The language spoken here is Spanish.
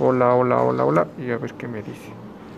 Hola, hola, hola, hola. Y a ver qué me dice.